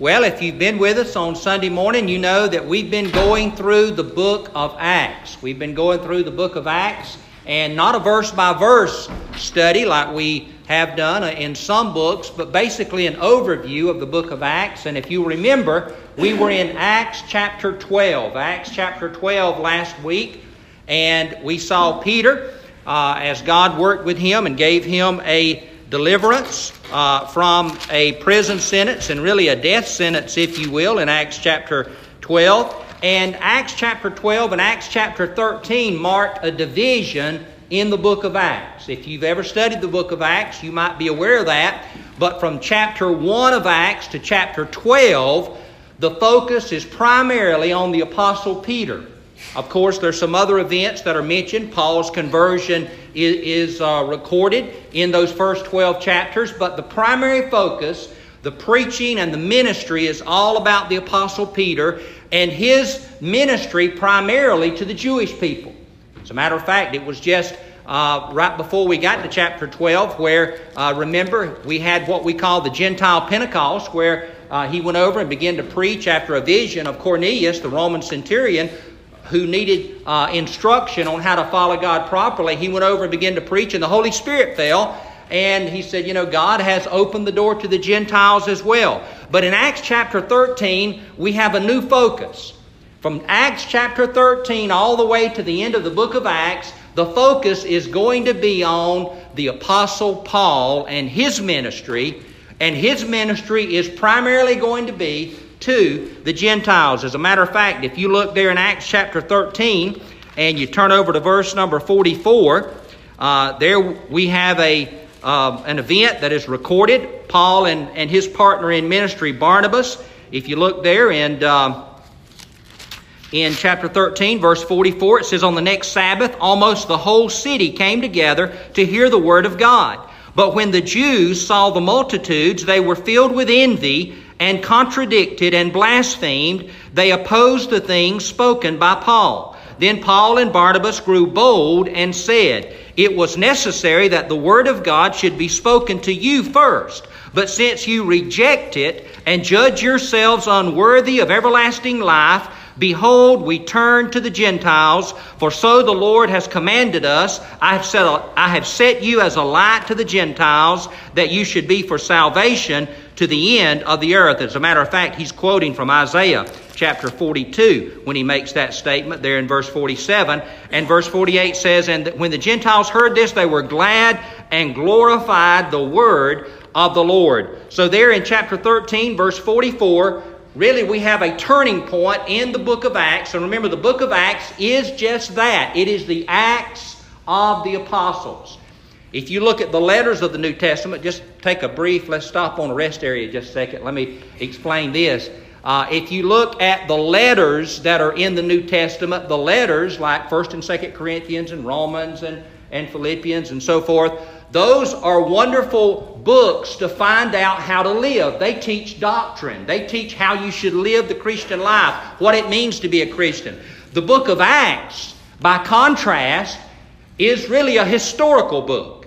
Well, if you've been with us on Sunday morning, you know that we've been going through the book of Acts. We've been going through the book of Acts, and not a verse by verse study like we have done in some books, but basically an overview of the book of Acts. And if you remember, we were in Acts chapter 12. Acts chapter 12 last week, and we saw Peter uh, as God worked with him and gave him a deliverance uh, from a prison sentence and really a death sentence, if you will, in Acts chapter 12. And Acts chapter 12 and Acts chapter 13 marked a division in the book of Acts. If you've ever studied the book of Acts, you might be aware of that. But from chapter 1 of Acts to chapter 12, the focus is primarily on the Apostle Peter. Of course, there's some other events that are mentioned. Paul's conversion is, is uh, recorded in those first 12 chapters, but the primary focus, the preaching and the ministry, is all about the Apostle Peter and his ministry primarily to the Jewish people. As a matter of fact, it was just uh, right before we got to chapter 12, where, uh, remember, we had what we call the Gentile Pentecost, where uh, he went over and began to preach after a vision of Cornelius, the Roman centurion, who needed uh, instruction on how to follow God properly, he went over and began to preach, and the Holy Spirit fell. And he said, You know, God has opened the door to the Gentiles as well. But in Acts chapter 13, we have a new focus. From Acts chapter 13 all the way to the end of the book of Acts, the focus is going to be on the Apostle Paul and his ministry. And his ministry is primarily going to be to the Gentiles. As a matter of fact, if you look there in Acts chapter 13 and you turn over to verse number 44, uh, there we have a, uh, an event that is recorded. Paul and, and his partner in ministry, Barnabas. If you look there and uh, in chapter 13, verse 44, it says, On the next Sabbath, almost the whole city came together to hear the word of God. But when the Jews saw the multitudes, they were filled with envy and contradicted and blasphemed, they opposed the things spoken by Paul. Then Paul and Barnabas grew bold and said, It was necessary that the word of God should be spoken to you first. But since you reject it and judge yourselves unworthy of everlasting life, Behold, we turn to the Gentiles, for so the Lord has commanded us. I have, set I have set you as a light to the Gentiles, that you should be for salvation to the end of the earth. As a matter of fact, he's quoting from Isaiah chapter 42 when he makes that statement there in verse 47. And verse 48 says, And when the Gentiles heard this, they were glad and glorified the word of the Lord. So, there in chapter 13, verse 44, really we have a turning point in the book of Acts. And remember, the book of Acts is just that it is the Acts of the Apostles. If you look at the letters of the New Testament, just take a brief, let's stop on a rest area just a second. Let me explain this. Uh, if you look at the letters that are in the New Testament, the letters like 1st and 2nd Corinthians and Romans and, and Philippians and so forth, those are wonderful books to find out how to live. They teach doctrine, they teach how you should live the Christian life, what it means to be a Christian. The book of Acts, by contrast, is really a historical book.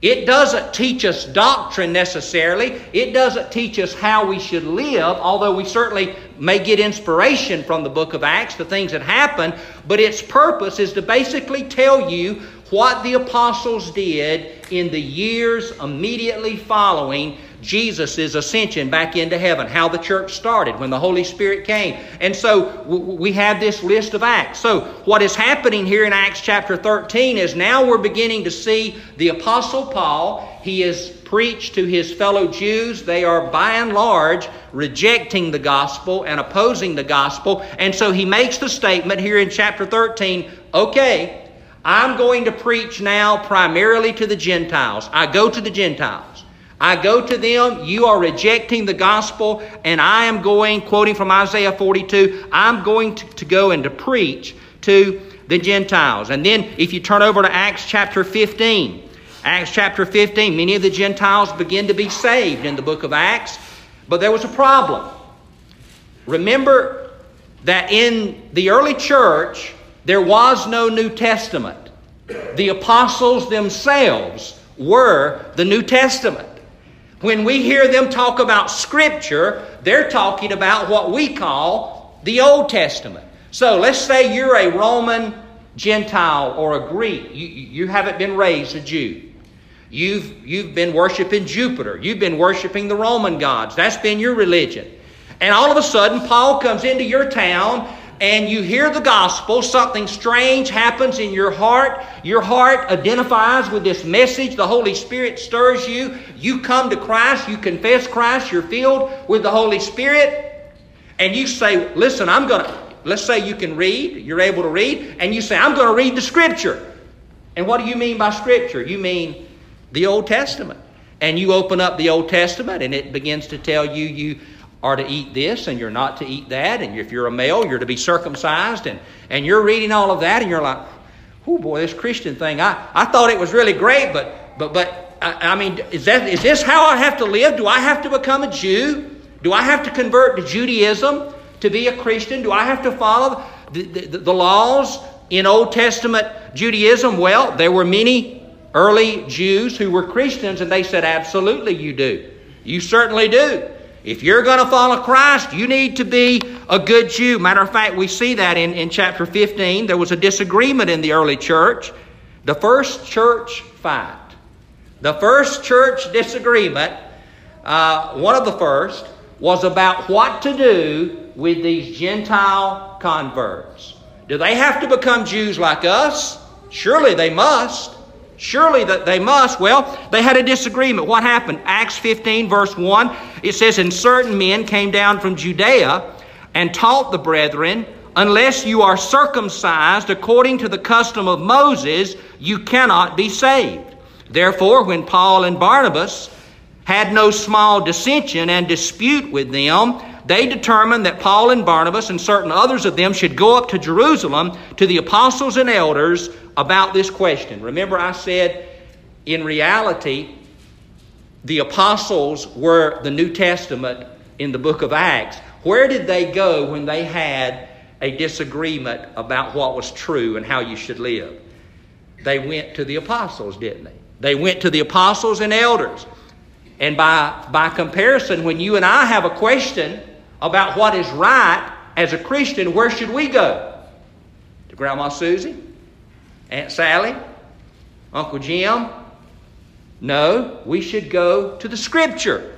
It doesn't teach us doctrine necessarily. It doesn't teach us how we should live, although we certainly may get inspiration from the book of Acts, the things that happen. But its purpose is to basically tell you what the apostles did in the years immediately following Jesus' ascension back into heaven, how the church started when the Holy Spirit came. And so we have this list of Acts. So, what is happening here in Acts chapter 13 is now we're beginning to see the Apostle Paul. He is preached to his fellow Jews. They are by and large rejecting the gospel and opposing the gospel. And so he makes the statement here in chapter 13 okay, I'm going to preach now primarily to the Gentiles. I go to the Gentiles. I go to them, you are rejecting the gospel, and I am going, quoting from Isaiah 42, I'm going to, to go and to preach to the Gentiles. And then if you turn over to Acts chapter 15, Acts chapter 15, many of the Gentiles begin to be saved in the book of Acts, but there was a problem. Remember that in the early church, there was no New Testament. The apostles themselves were the New Testament. When we hear them talk about Scripture, they're talking about what we call the Old Testament. So let's say you're a Roman Gentile or a Greek. You, you haven't been raised a Jew. You've, you've been worshiping Jupiter. You've been worshiping the Roman gods. That's been your religion. And all of a sudden, Paul comes into your town and you hear the gospel, something strange happens in your heart. Your heart identifies with this message. The Holy Spirit stirs you. You come to Christ. You confess Christ. You're filled with the Holy Spirit. And you say, Listen, I'm going to, let's say you can read, you're able to read, and you say, I'm going to read the Scripture. And what do you mean by Scripture? You mean the Old Testament. And you open up the Old Testament, and it begins to tell you you are to eat this and you're not to eat that. And if you're a male, you're to be circumcised. And, and you're reading all of that, and you're like, oh boy, this Christian thing, I, I thought it was really great, but, but, but I, I mean, is, that, is this how I have to live? Do I have to become a Jew? Do I have to convert to Judaism to be a Christian? Do I have to follow the, the, the laws in Old Testament Judaism? Well, there were many early Jews who were Christians, and they said, Absolutely, you do. You certainly do. If you're going to follow Christ, you need to be a good Jew. Matter of fact, we see that in, in chapter 15. There was a disagreement in the early church. The first church fight. The first church disagreement, uh, one of the first, was about what to do with these Gentile converts. Do they have to become Jews like us? Surely they must. Surely that they must. Well, they had a disagreement. What happened? Acts 15, verse 1, it says, And certain men came down from Judea and taught the brethren, Unless you are circumcised according to the custom of Moses, you cannot be saved. Therefore, when Paul and Barnabas had no small dissension and dispute with them, they determined that Paul and Barnabas and certain others of them should go up to Jerusalem to the apostles and elders about this question. Remember, I said in reality, the apostles were the New Testament in the book of Acts. Where did they go when they had a disagreement about what was true and how you should live? They went to the apostles, didn't they? They went to the apostles and elders. And by, by comparison, when you and I have a question about what is right as a Christian, where should we go? To Grandma Susie? Aunt Sally? Uncle Jim? No, we should go to the Scripture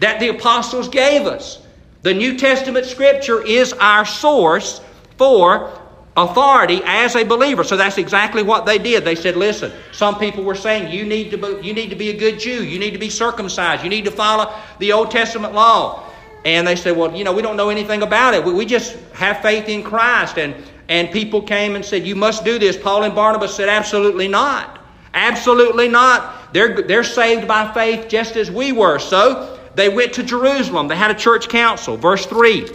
that the apostles gave us. The New Testament Scripture is our source for authority as a believer. So that's exactly what they did. They said, listen, some people were saying you need to be, you need to be a good Jew, you need to be circumcised, you need to follow the Old Testament law. And they said, well, you know, we don't know anything about it. We, we just have faith in Christ. And, and people came and said, you must do this. Paul and Barnabas said, absolutely not. Absolutely not. They're, they're saved by faith just as we were. So they went to Jerusalem. They had a church council. Verse 3.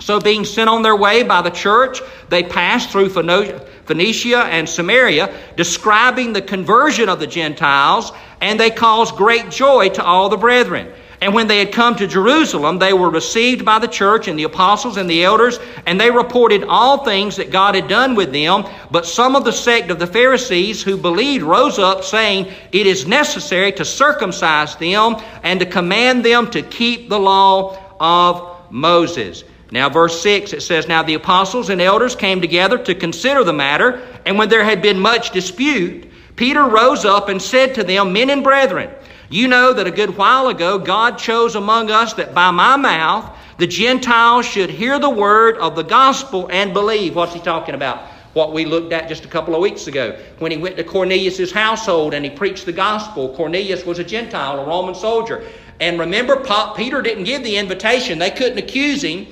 So, being sent on their way by the church, they passed through Phoenicia and Samaria, describing the conversion of the Gentiles, and they caused great joy to all the brethren. And when they had come to Jerusalem, they were received by the church and the apostles and the elders, and they reported all things that God had done with them. But some of the sect of the Pharisees who believed rose up, saying, It is necessary to circumcise them and to command them to keep the law of Moses. Now, verse 6, it says, Now the apostles and elders came together to consider the matter, and when there had been much dispute, Peter rose up and said to them, Men and brethren, you know that a good while ago God chose among us that by my mouth the Gentiles should hear the word of the gospel and believe. What's he talking about? What we looked at just a couple of weeks ago when he went to Cornelius' household and he preached the gospel. Cornelius was a Gentile, a Roman soldier. And remember, Peter didn't give the invitation. They couldn't accuse him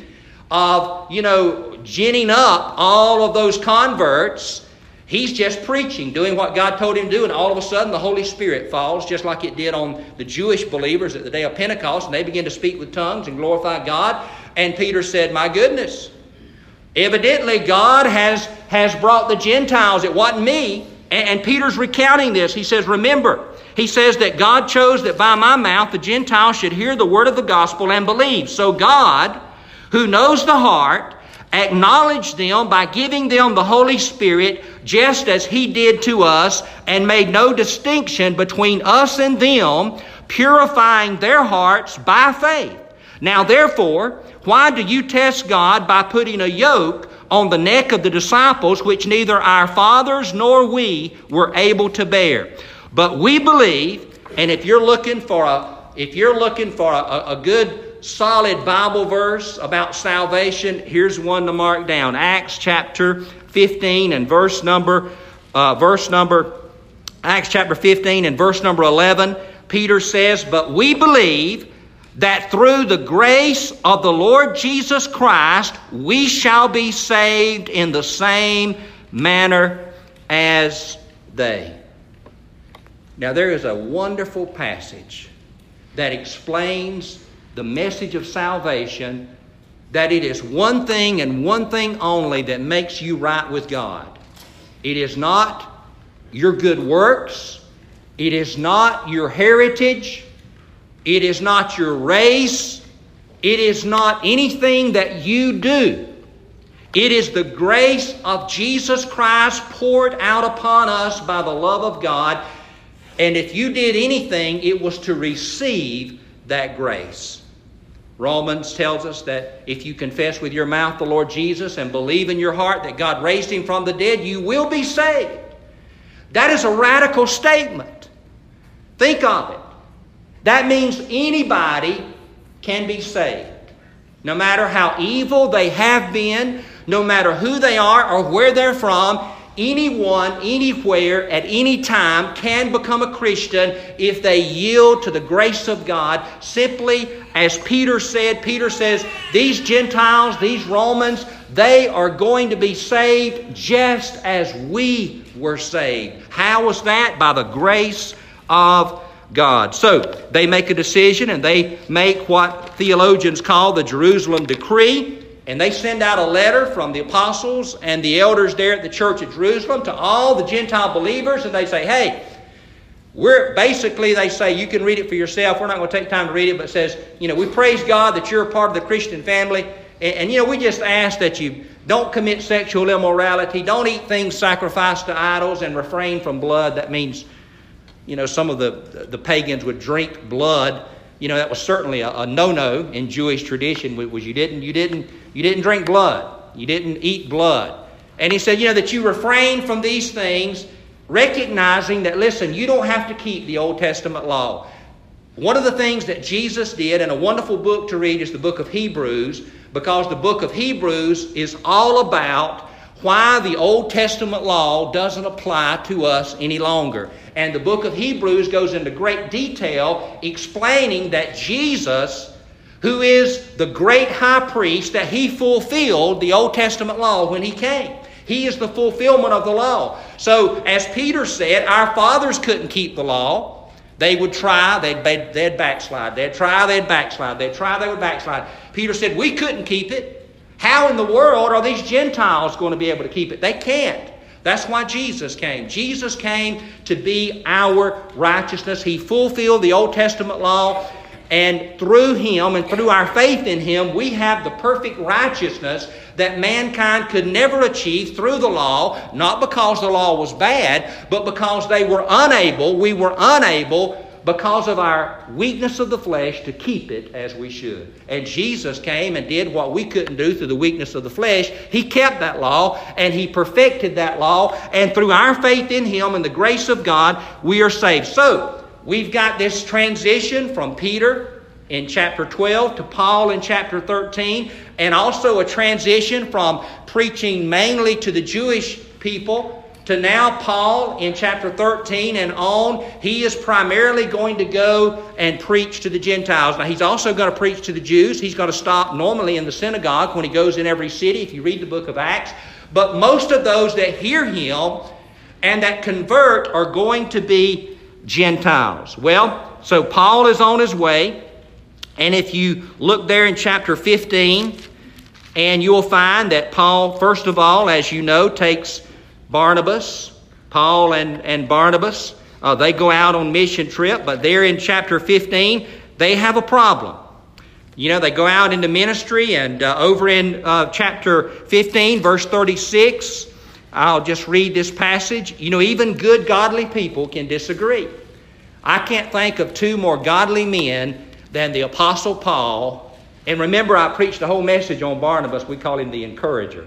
of, you know, ginning up all of those converts He's just preaching, doing what God told him to do, and all of a sudden the Holy Spirit falls, just like it did on the Jewish believers at the day of Pentecost, and they begin to speak with tongues and glorify God. And Peter said, My goodness, evidently God has, has brought the Gentiles. It wasn't me. And, and Peter's recounting this. He says, Remember, he says that God chose that by my mouth the Gentiles should hear the word of the gospel and believe. So God, who knows the heart, acknowledged them by giving them the Holy Spirit just as He did to us and made no distinction between us and them, purifying their hearts by faith. Now, therefore, why do you test God by putting a yoke on the neck of the disciples which neither our fathers nor we were able to bear? But we believe, and if you're looking for a if you're looking for a, a good solid Bible verse about salvation, here's one to mark down. Acts chapter 15 and verse number uh, verse number Acts chapter 15 and verse number 11. Peter says, "But we believe that through the grace of the Lord Jesus Christ we shall be saved in the same manner as they." Now there is a wonderful passage that explains the message of salvation that it is one thing and one thing only that makes you right with God. It is not your good works, it is not your heritage, it is not your race, it is not anything that you do. It is the grace of Jesus Christ poured out upon us by the love of God and if you did anything, it was to receive that grace. Romans tells us that if you confess with your mouth the Lord Jesus and believe in your heart that God raised him from the dead, you will be saved. That is a radical statement. Think of it. That means anybody can be saved. No matter how evil they have been, no matter who they are or where they're from, anyone, anywhere, at any time can become a Christian if they yield to the grace of God. Simply as Peter said, Peter says, these Gentiles, these Romans, they are going to be saved just as we were saved. How was that? By the grace of God. So they make a decision and they make what theologians call the Jerusalem Decree. And they send out a letter from the apostles and the elders there at the church at Jerusalem to all the Gentile believers, and they say, hey, we're basically, they say, you can read it for yourself. We're not going to take time to read it, but it says, you know, we praise God that you're a part of the Christian family. And, and, you know, we just ask that you don't commit sexual immorality, don't eat things sacrificed to idols, and refrain from blood. That means, you know, some of the, the pagans would drink blood. You know, that was certainly a, a no-no in Jewish tradition. Was you didn't, you didn't you didn't drink blood. You didn't eat blood. And he said, you know, that you refrain from these things, recognizing that, listen, you don't have to keep the Old Testament law. One of the things that Jesus did, and a wonderful book to read, is the book of Hebrews, because the book of Hebrews is all about why the Old Testament law doesn't apply to us any longer. And the book of Hebrews goes into great detail explaining that Jesus who is the great high priest, that he fulfilled the Old Testament law when he came. He is the fulfillment of the law. So, as Peter said, our fathers couldn't keep the law. They would try, they'd, they'd backslide. They'd try, they'd backslide. They'd try, they would backslide. Peter said, We couldn't keep it. How in the world are these Gentiles going to be able to keep it? They can't. That's why Jesus came. Jesus came to be our righteousness. He fulfilled the Old Testament law. And through Him and through our faith in Him, we have the perfect righteousness that mankind could never achieve through the law, not because the law was bad, but because they were unable, we were unable because of our weakness of the flesh to keep it as we should. And Jesus came and did what we couldn't do through the weakness of the flesh. He kept that law and He perfected that law. And through our faith in Him and the grace of God, we are saved. So, we've got this transition from Peter in chapter 12 to Paul in chapter 13, and also a transition from preaching mainly to the Jewish people to now Paul in chapter 13 and on. He is primarily going to go and preach to the Gentiles. Now, he's also going to preach to the Jews. He's going to stop normally in the synagogue when he goes in every city, if you read the book of Acts. But most of those that hear him and that convert are going to be Gentiles. Well, so Paul is on his way, and if you look there in chapter 15, and you'll find that Paul, first of all, as you know, takes Barnabas, Paul and, and Barnabas. Uh, they go out on mission trip, but there in chapter 15, they have a problem. You know, they go out into ministry, and uh, over in uh, chapter 15, verse 36, I'll just read this passage. You know, even good, godly people can disagree. I can't think of two more godly men than the Apostle Paul. And remember, I preached a whole message on Barnabas. We call him the encourager.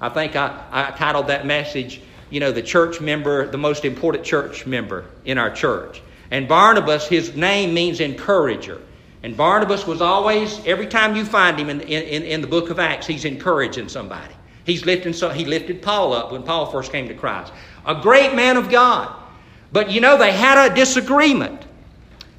I think I, I titled that message, you know, the church member, the most important church member in our church. And Barnabas, his name means encourager. And Barnabas was always, every time you find him in, in, in the book of Acts, he's encouraging somebody. He's lifting so he lifted Paul up when Paul first came to Christ. A great man of God. But you know, they had a disagreement.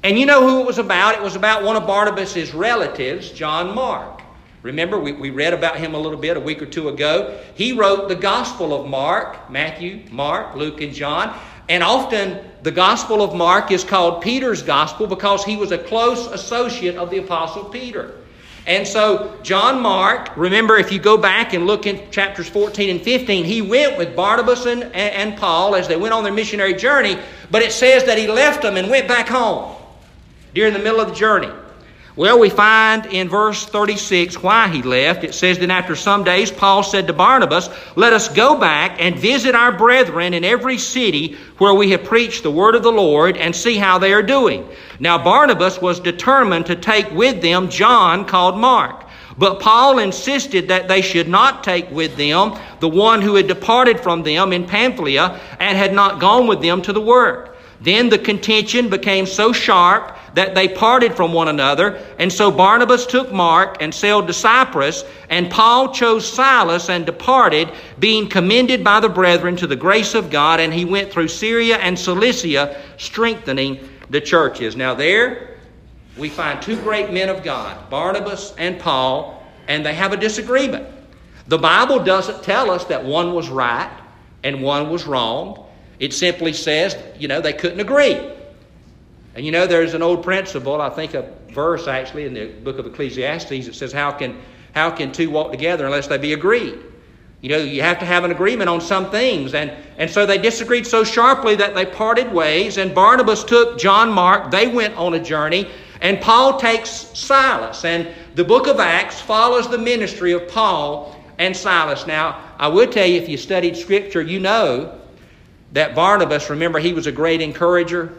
And you know who it was about? It was about one of Barnabas' relatives, John Mark. Remember, we, we read about him a little bit a week or two ago. He wrote the Gospel of Mark, Matthew, Mark, Luke, and John. And often the Gospel of Mark is called Peter's Gospel because he was a close associate of the Apostle Peter. And so, John Mark, remember if you go back and look in chapters 14 and 15, he went with Barnabas and, and Paul as they went on their missionary journey, but it says that he left them and went back home during the middle of the journey. Well, we find in verse 36 why he left. It says, Then after some days, Paul said to Barnabas, Let us go back and visit our brethren in every city where we have preached the word of the Lord and see how they are doing. Now, Barnabas was determined to take with them John called Mark. But Paul insisted that they should not take with them the one who had departed from them in Pamphylia and had not gone with them to the work. Then the contention became so sharp that they parted from one another. And so Barnabas took Mark and sailed to Cyprus, and Paul chose Silas and departed, being commended by the brethren to the grace of God. And he went through Syria and Cilicia, strengthening the churches. Now, there we find two great men of God, Barnabas and Paul, and they have a disagreement. The Bible doesn't tell us that one was right and one was wrong. It simply says, you know, they couldn't agree. And you know, there's an old principle, I think a verse actually in the book of Ecclesiastes that says, How can, how can two walk together unless they be agreed? You know, you have to have an agreement on some things. And, and so they disagreed so sharply that they parted ways. And Barnabas took John Mark. They went on a journey. And Paul takes Silas. And the book of Acts follows the ministry of Paul and Silas. Now, I would tell you, if you studied Scripture, you know that Barnabas, remember, he was a great encourager.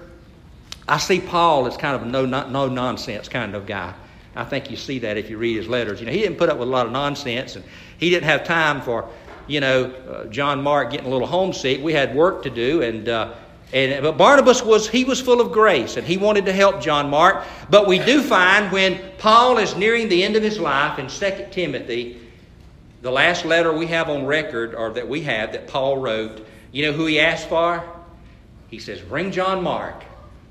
I see Paul as kind of a no, no nonsense kind of guy. I think you see that if you read his letters. You know, he didn't put up with a lot of nonsense, and he didn't have time for, you know, uh, John Mark getting a little homesick. We had work to do, and uh, and but Barnabas was he was full of grace, and he wanted to help John Mark. But we do find when Paul is nearing the end of his life in Second Timothy, the last letter we have on record, or that we have that Paul wrote. You know who he asked for? He says, "Bring John Mark."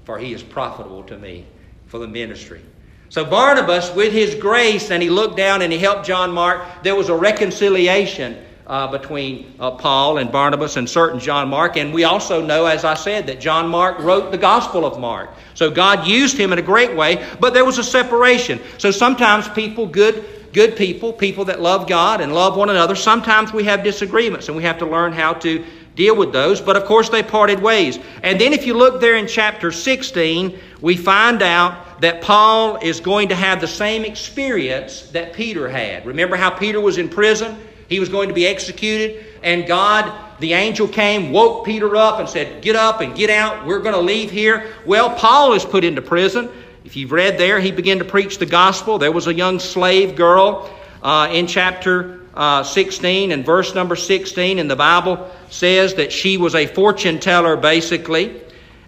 For he is profitable to me for the ministry. So Barnabas, with his grace, and he looked down and he helped John Mark, there was a reconciliation uh, between uh, Paul and Barnabas and certain John Mark. And we also know, as I said, that John Mark wrote the Gospel of Mark. So God used him in a great way, but there was a separation. So sometimes people, good, good people, people that love God and love one another, sometimes we have disagreements and we have to learn how to deal with those, but of course they parted ways. And then if you look there in chapter 16, we find out that Paul is going to have the same experience that Peter had. Remember how Peter was in prison? He was going to be executed, and God, the angel came, woke Peter up, and said, Get up and get out. We're going to leave here. Well, Paul is put into prison. If you've read there, he began to preach the gospel. There was a young slave girl uh, in chapter uh, 16 and verse number 16 in the Bible says that she was a fortune teller, basically,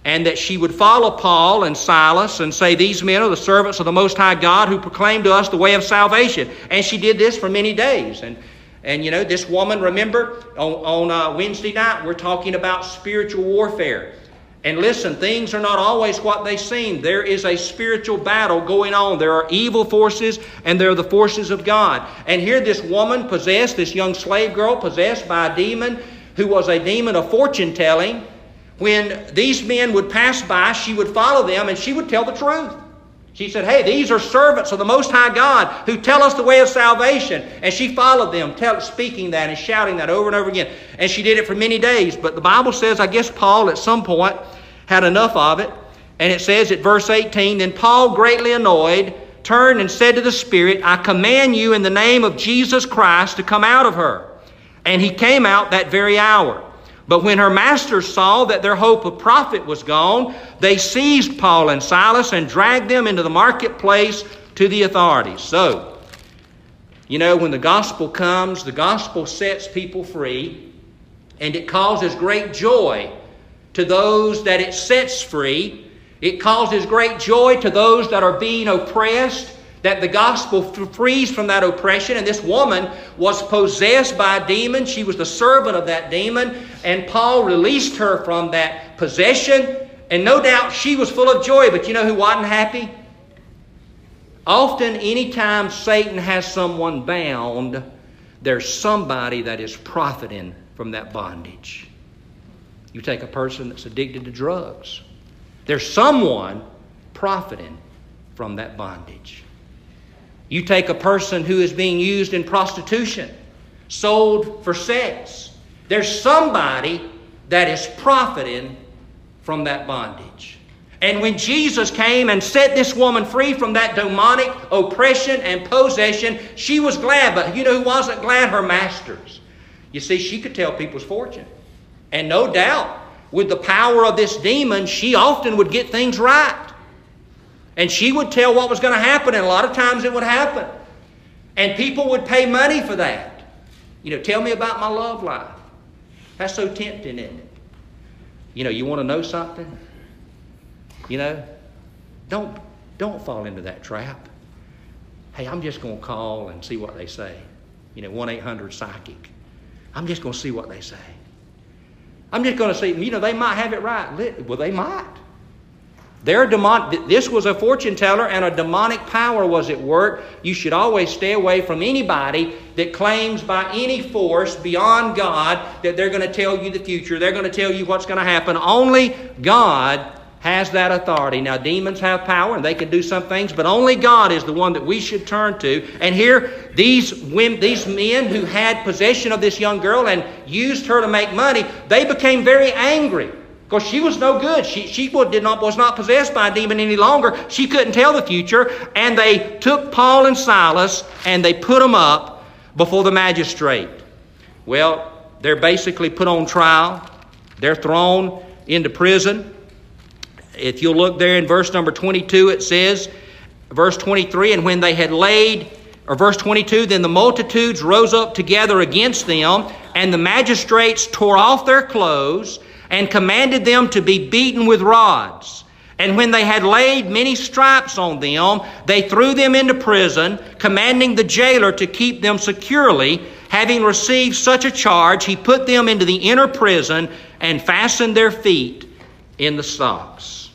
and that she would follow Paul and Silas and say, These men are the servants of the Most High God who proclaim to us the way of salvation. And she did this for many days. And, and you know, this woman, remember, on, on uh, Wednesday night, we're talking about spiritual warfare. And listen, things are not always what they seem. There is a spiritual battle going on. There are evil forces and there are the forces of God. And here, this woman possessed, this young slave girl possessed by a demon who was a demon of fortune telling. When these men would pass by, she would follow them and she would tell the truth. She said, Hey, these are servants of the Most High God who tell us the way of salvation. And she followed them, tell, speaking that and shouting that over and over again. And she did it for many days. But the Bible says, I guess Paul at some point had enough of it. And it says at verse 18 Then Paul, greatly annoyed, turned and said to the Spirit, I command you in the name of Jesus Christ to come out of her. And he came out that very hour. But when her masters saw that their hope of profit was gone, they seized Paul and Silas and dragged them into the marketplace to the authorities. So, you know, when the gospel comes, the gospel sets people free, and it causes great joy to those that it sets free. It causes great joy to those that are being oppressed that the gospel frees from that oppression. And this woman was possessed by a demon. She was the servant of that demon. And Paul released her from that possession. And no doubt she was full of joy. But you know who wasn't happy? Often, anytime Satan has someone bound, there's somebody that is profiting from that bondage. You take a person that's addicted to drugs, there's someone profiting from that bondage. You take a person who is being used in prostitution, sold for sex. There's somebody that is profiting from that bondage. And when Jesus came and set this woman free from that demonic oppression and possession, she was glad. But you know who wasn't glad? Her masters. You see, she could tell people's fortune. And no doubt, with the power of this demon, she often would get things right. And she would tell what was going to happen, and a lot of times it would happen. And people would pay money for that. You know, tell me about my love life. That's so tempting, isn't it? You know, you want to know something? You know, don't don't fall into that trap. Hey, I'm just going to call and see what they say. You know, 1 800 psychic. I'm just going to see what they say. I'm just going to see, you know, they might have it right. Well, they might. Their demon, this was a fortune teller and a demonic power was at work. You should always stay away from anybody that claims by any force beyond God that they're going to tell you the future. They're going to tell you what's going to happen. Only God has that authority. Now, demons have power and they can do some things, but only God is the one that we should turn to. And here, these women, these men who had possession of this young girl and used her to make money, they became very angry. Because she was no good. She, she did not, was not possessed by a demon any longer. She couldn't tell the future. And they took Paul and Silas and they put them up before the magistrate. Well, they're basically put on trial. They're thrown into prison. If you'll look there in verse number 22, it says, verse 23, and when they had laid, or verse 22, then the multitudes rose up together against them, and the magistrates tore off their clothes and commanded them to be beaten with rods. And when they had laid many stripes on them, they threw them into prison, commanding the jailer to keep them securely. Having received such a charge, he put them into the inner prison and fastened their feet in the stocks.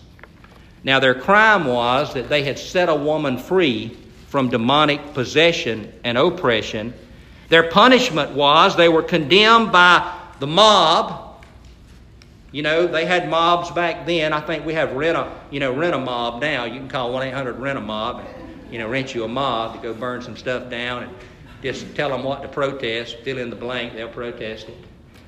Now, their crime was that they had set a woman free from demonic possession and oppression. Their punishment was they were condemned by the mob you know, they had mobs back then. I think we have rent a, you know, rent a mob now. You can call 1-800 rent a mob, and, you know, rent you a mob to go burn some stuff down and just tell them what to protest, fill in the blank, they'll protest it.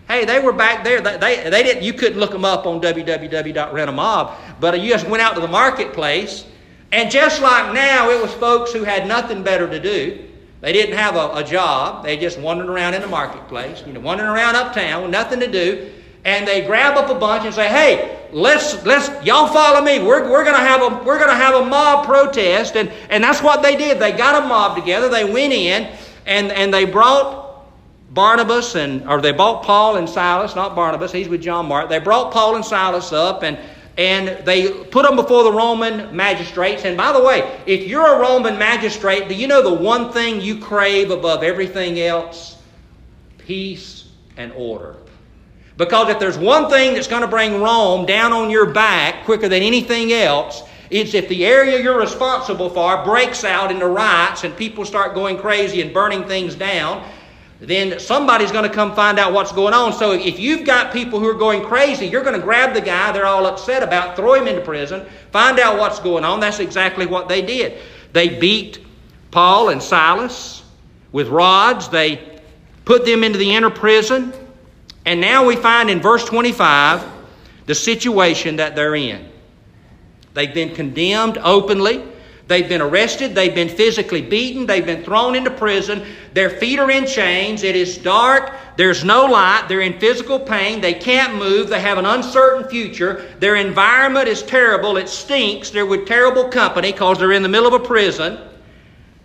Hey, they were back there. They, they, they didn't, you couldn't look them up on www.rentamob, but you just went out to the marketplace, and just like now, it was folks who had nothing better to do. They didn't have a, a job. They just wandered around in the marketplace, you know, wandering around uptown with nothing to do and they grab up a bunch and say, "Hey, let's let's y'all follow me. We're, we're gonna have a we're gonna have a mob protest." And and that's what they did. They got a mob together. They went in and and they brought Barnabas and or they brought Paul and Silas, not Barnabas. He's with John Mark. They brought Paul and Silas up and. And they put them before the Roman magistrates. And by the way, if you're a Roman magistrate, do you know the one thing you crave above everything else? Peace and order. Because if there's one thing that's going to bring Rome down on your back quicker than anything else, it's if the area you're responsible for breaks out into riots and people start going crazy and burning things down, then somebody's going to come find out what's going on. So if you've got people who are going crazy, you're going to grab the guy they're all upset about, throw him into prison, find out what's going on. That's exactly what they did. They beat Paul and Silas with rods, they put them into the inner prison. And now we find in verse 25 the situation that they're in. They've been condemned openly. They've been arrested, they've been physically beaten, they've been thrown into prison, their feet are in chains, it is dark, there's no light, they're in physical pain, they can't move, they have an uncertain future, their environment is terrible, it stinks, they're with terrible company because they're in the middle of a prison,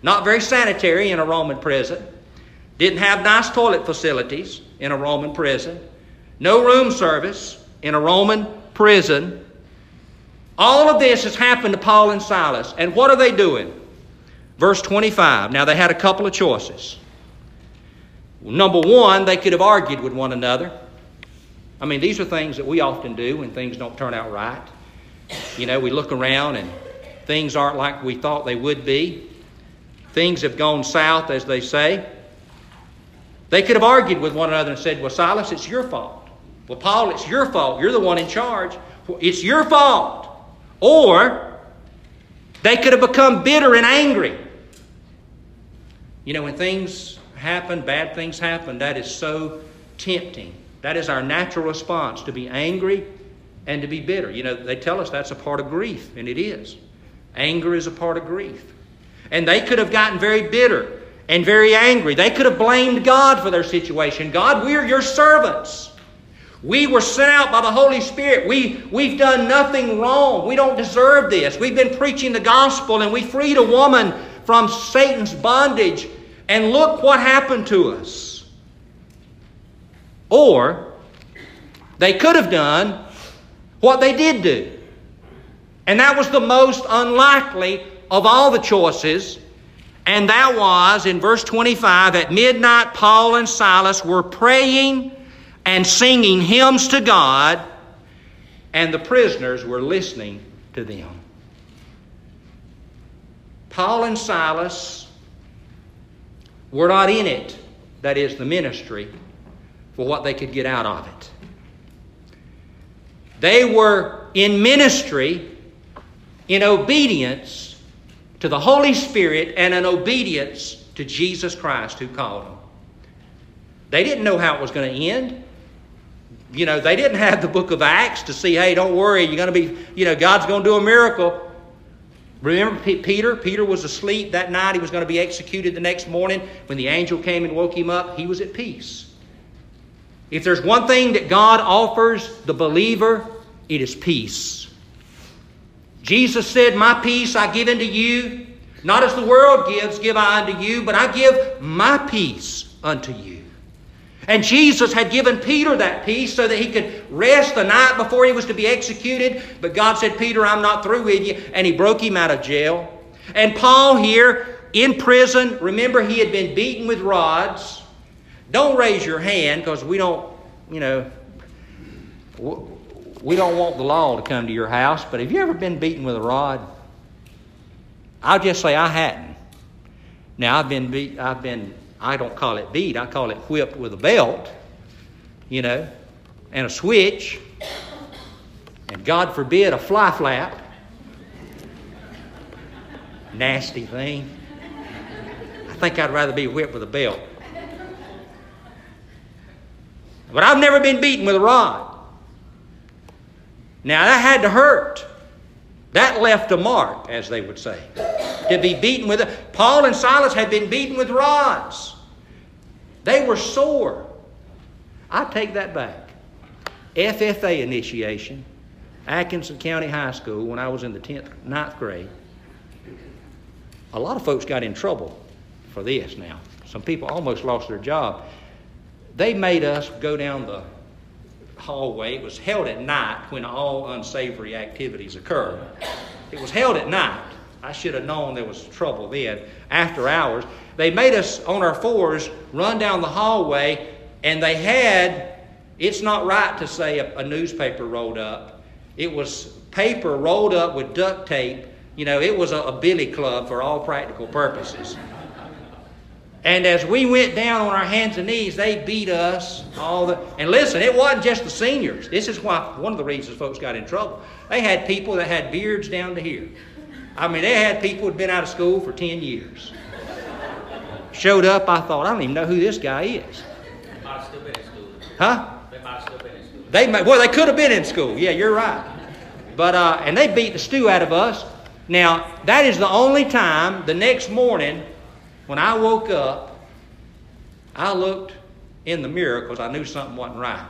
not very sanitary in a Roman prison, didn't have nice toilet facilities in a Roman prison, no room service in a Roman prison. All of this has happened to Paul and Silas. And what are they doing? Verse 25. Now, they had a couple of choices. Number one, they could have argued with one another. I mean, these are things that we often do when things don't turn out right. You know, we look around and things aren't like we thought they would be. Things have gone south, as they say. They could have argued with one another and said, Well, Silas, it's your fault. Well, Paul, it's your fault. You're the one in charge. It's your fault. Or they could have become bitter and angry. You know, when things happen, bad things happen, that is so tempting. That is our natural response to be angry and to be bitter. You know, they tell us that's a part of grief, and it is. Anger is a part of grief. And they could have gotten very bitter and very angry. They could have blamed God for their situation. God, we are your servants. We were sent out by the Holy Spirit. We, we've done nothing wrong. We don't deserve this. We've been preaching the gospel and we freed a woman from Satan's bondage. And look what happened to us. Or they could have done what they did do. And that was the most unlikely of all the choices. And that was in verse 25 at midnight, Paul and Silas were praying and singing hymns to God, and the prisoners were listening to them. Paul and Silas were not in it, that is, the ministry, for what they could get out of it. They were in ministry in obedience to the Holy Spirit and in obedience to Jesus Christ who called them. They didn't know how it was going to end you know, they didn't have the book of Acts to see, hey, don't worry, you're going to be, you know, God's going to do a miracle. Remember Peter? Peter was asleep that night. He was going to be executed the next morning. When the angel came and woke him up, he was at peace. If there's one thing that God offers the believer, it is peace. Jesus said, My peace I give unto you. Not as the world gives, give I unto you, but I give my peace unto you. And Jesus had given Peter that peace so that he could rest the night before he was to be executed. But God said, Peter, I'm not through with you. And he broke him out of jail. And Paul here in prison, remember he had been beaten with rods. Don't raise your hand because we don't, you know, we don't want the law to come to your house. But have you ever been beaten with a rod? I'll just say I hadn't. Now I've been beat, I've been I don't call it beat, I call it whipped with a belt, you know, and a switch, and God forbid a fly flap. Nasty thing. I think I'd rather be whipped with a belt. But I've never been beaten with a rod. Now that had to hurt. That left a mark, as they would say. To be beaten with it. Paul and Silas had been beaten with rods. They were sore. I take that back. FFA initiation, Atkinson County High School, when I was in the 10th, 9th grade. A lot of folks got in trouble for this now. Some people almost lost their job. They made us go down the hallway. It was held at night when all unsavory activities occur. It was held at night. I should have known there was trouble then. After hours, they made us on our fours run down the hallway, and they had, it's not right to say a, a newspaper rolled up. It was paper rolled up with duct tape. You know, it was a, a billy club for all practical purposes. And as we went down on our hands and knees, they beat us all the. And listen, it wasn't just the seniors. This is why one of the reasons folks got in trouble. They had people that had beards down to here. I mean, they had people who'd been out of school for ten years showed up, I thought, I don't even know who this guy is. They. Huh? They might have still been in school. They well, they could have been in school. Yeah, you're right. But uh, and they beat the stew out of us. Now, that is the only time the next morning when I woke up, I looked in the mirror because I knew something wasn't right.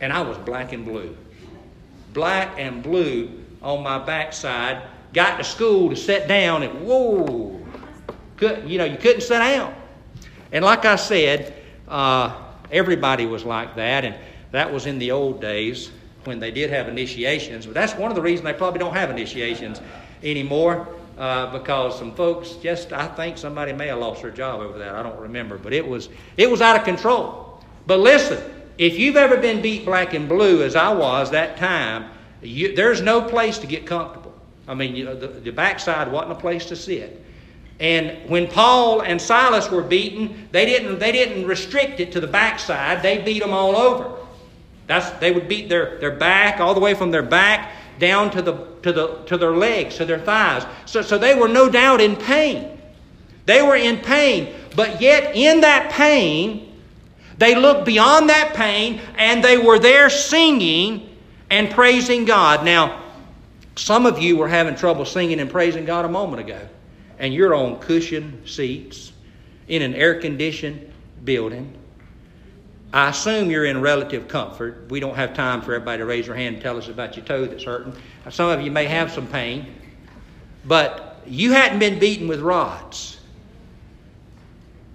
And I was black and blue. Black and blue on my backside. Got to school to sit down and whoa. Couldn't, you know, you couldn't sit down. And like I said, uh, everybody was like that. And that was in the old days when they did have initiations. But that's one of the reasons they probably don't have initiations anymore uh, because some folks just, I think somebody may have lost their job over that. I don't remember. But it was, it was out of control. But listen, if you've ever been beat black and blue as I was that time, you, there's no place to get comfortable. I mean, you know, the, the backside wasn't a place to sit. And when Paul and Silas were beaten, they didn't, they didn't restrict it to the backside. They beat them all over. That's, they would beat their, their back, all the way from their back down to, the, to, the, to their legs, to their thighs. So, so they were no doubt in pain. They were in pain. But yet, in that pain, they looked beyond that pain and they were there singing and praising God. Now, some of you were having trouble singing and praising God a moment ago, and you're on cushioned seats in an air conditioned building. I assume you're in relative comfort. We don't have time for everybody to raise their hand and tell us about your toe that's hurting. Some of you may have some pain, but you hadn't been beaten with rods.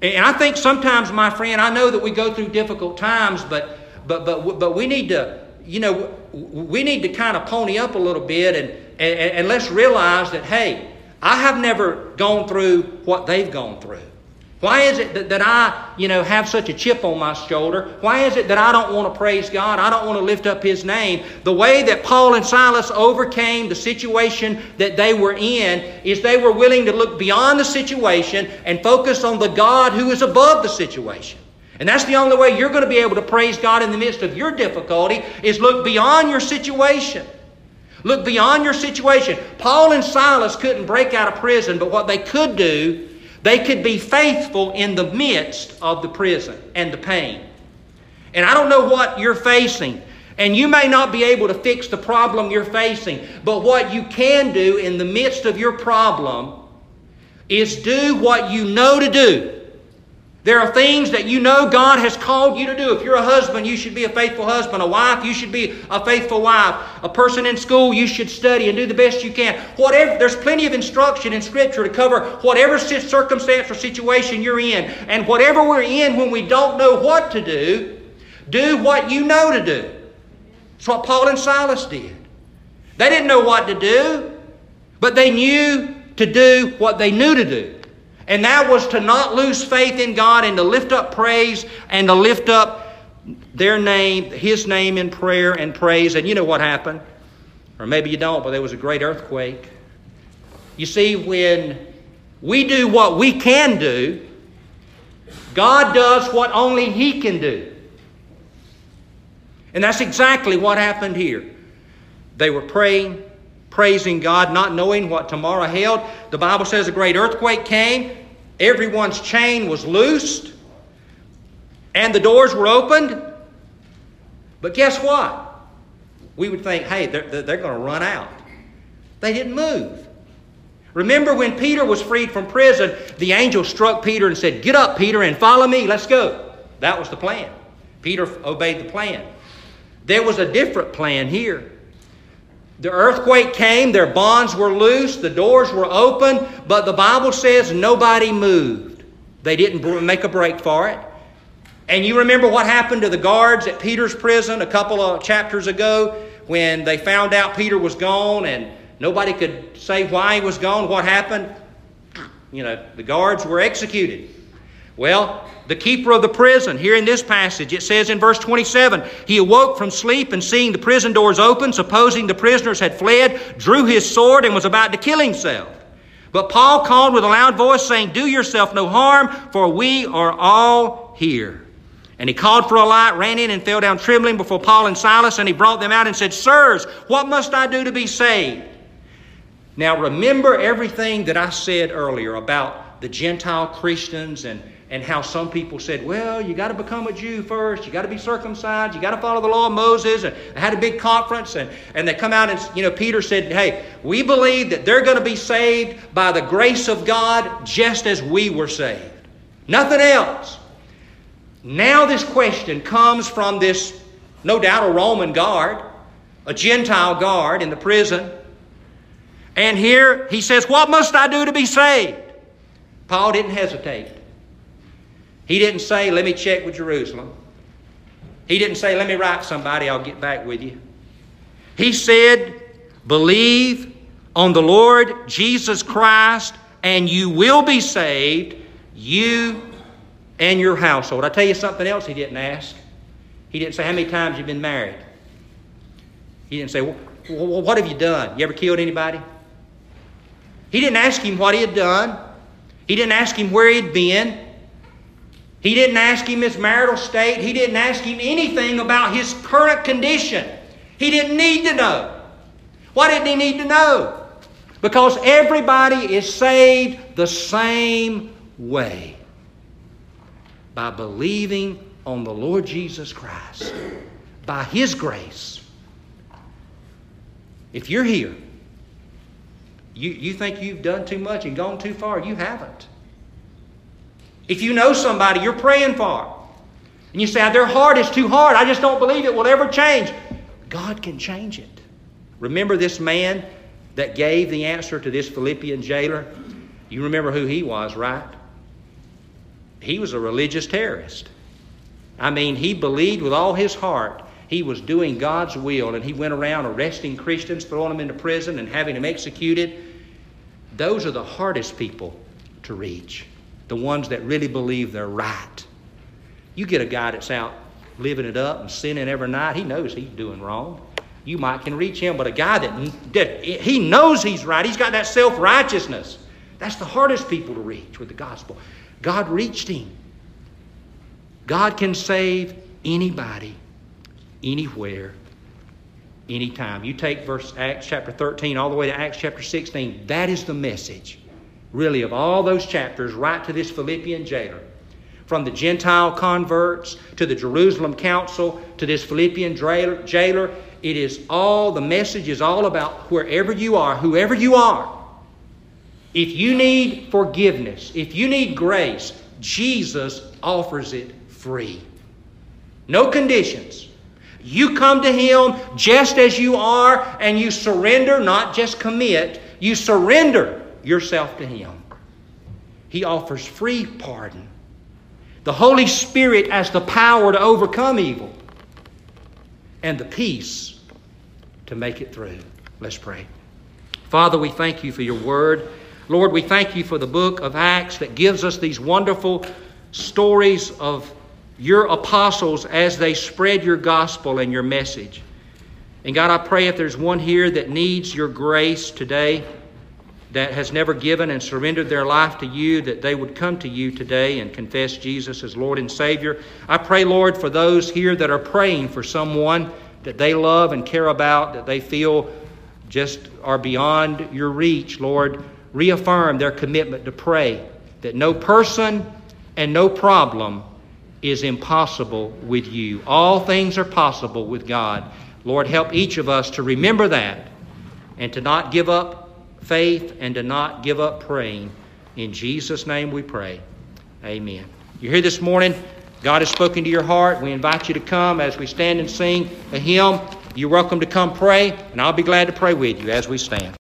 And I think sometimes, my friend, I know that we go through difficult times, but but but but we need to, you know, we need to kind of pony up a little bit and, and, and let's realize that, hey, I have never gone through what they've gone through. Why is it that, that I, you know, have such a chip on my shoulder? Why is it that I don't want to praise God? I don't want to lift up His name. The way that Paul and Silas overcame the situation that they were in is they were willing to look beyond the situation and focus on the God who is above the situation. And that's the only way you're going to be able to praise God in the midst of your difficulty is look beyond your situation. Look beyond your situation. Paul and Silas couldn't break out of prison, but what they could do, they could be faithful in the midst of the prison and the pain. And I don't know what you're facing, and you may not be able to fix the problem you're facing, but what you can do in the midst of your problem is do what you know to do. There are things that you know God has called you to do. If you're a husband, you should be a faithful husband. A wife, you should be a faithful wife. A person in school, you should study and do the best you can. Whatever, there's plenty of instruction in Scripture to cover whatever circumstance or situation you're in. And whatever we're in when we don't know what to do, do what you know to do. That's what Paul and Silas did. They didn't know what to do, but they knew to do what they knew to do. And that was to not lose faith in God and to lift up praise and to lift up their name, His name in prayer and praise. And you know what happened? Or maybe you don't, but there was a great earthquake. You see, when we do what we can do, God does what only He can do. And that's exactly what happened here. They were praying, praising God, not knowing what tomorrow held. The Bible says a great earthquake came, everyone's chain was loosed, and the doors were opened. But guess what? We would think, hey, they're, they're going to run out. They didn't move. Remember when Peter was freed from prison, the angel struck Peter and said, Get up, Peter, and follow me. Let's go. That was the plan. Peter obeyed the plan. There was a different plan here. The earthquake came, their bonds were loose, the doors were open, but the Bible says nobody moved. They didn't make a break for it. And you remember what happened to the guards at Peter's prison a couple of chapters ago when they found out Peter was gone and nobody could say why he was gone? What happened? You know, the guards were executed. Well, the keeper of the prison, here in this passage, it says in verse 27 He awoke from sleep and seeing the prison doors open, supposing the prisoners had fled, drew his sword and was about to kill himself. But Paul called with a loud voice, saying, Do yourself no harm, for we are all here. And he called for a light, ran in, and fell down trembling before Paul and Silas, and he brought them out and said, Sirs, what must I do to be saved? Now remember everything that I said earlier about the Gentile Christians and, and how some people said, well, you got to become a Jew first, you got to be circumcised, you got to follow the law of Moses. And they had a big conference, and, and they come out and, you know, Peter said, hey, we believe that they're going to be saved by the grace of God just as we were saved. Nothing else. Now, this question comes from this, no doubt, a Roman guard, a Gentile guard in the prison. And here he says, What must I do to be saved? Paul didn't hesitate. He didn't say, Let me check with Jerusalem. He didn't say, Let me write somebody, I'll get back with you. He said, Believe on the Lord Jesus Christ, and you will be saved, you and your household. I tell you something else he didn't ask. He didn't say, How many times you've been married? He didn't say, well, What have you done? You ever killed anybody? He didn't ask him what he had done. He didn't ask him where he'd been. He didn't ask him his marital state. He didn't ask him anything about his current condition. He didn't need to know. Why didn't he need to know? Because everybody is saved the same way by believing on the Lord Jesus Christ, by His grace. If you're here you, you think you've done too much and gone too far. You haven't. If you know somebody you're praying for, and you say, their heart is too hard, I just don't believe it will ever change, God can change it. Remember this man that gave the answer to this Philippian jailer? You remember who he was, right? He was a religious terrorist. I mean, he believed with all his heart he was doing God's will, and he went around arresting Christians, throwing them into prison, and having them executed. Those are the hardest people to reach, the ones that really believe they're right. You get a guy that's out living it up and sinning every night, he knows he's doing wrong. You might can reach him, but a guy that, that he knows he's right, he's got that self righteousness. That's the hardest people to reach with the gospel. God reached him. God can save anybody, anywhere, anytime. You take verse Acts chapter 13 all the way to Acts chapter 16, that is the message, really, of all those chapters right to this Philippian jailer. From the Gentile converts to the Jerusalem council to this Philippian jailer, it is all, the message is all about wherever you are, whoever you are. If you need forgiveness, if you need grace, Jesus offers it free. No conditions. You come to Him just as you are and you surrender, not just commit, you surrender yourself to Him. He offers free pardon. The Holy Spirit as the power to overcome evil and the peace to make it through. Let's pray. Father, we thank you for your word. Lord, we thank you for the book of Acts that gives us these wonderful stories of your apostles as they spread your gospel and your message. And God, I pray if there's one here that needs your grace today, that has never given and surrendered their life to you, that they would come to you today and confess Jesus as Lord and Savior. I pray, Lord, for those here that are praying for someone that they love and care about, that they feel just are beyond your reach, Lord, reaffirm their commitment to pray that no person and no problem is impossible with you. All things are possible with God. Lord, help each of us to remember that and to not give up faith and to not give up praying. In Jesus' name we pray. Amen. You're here this morning. God has spoken to your heart. We invite you to come as we stand and sing a hymn. You're welcome to come pray, and I'll be glad to pray with you as we stand.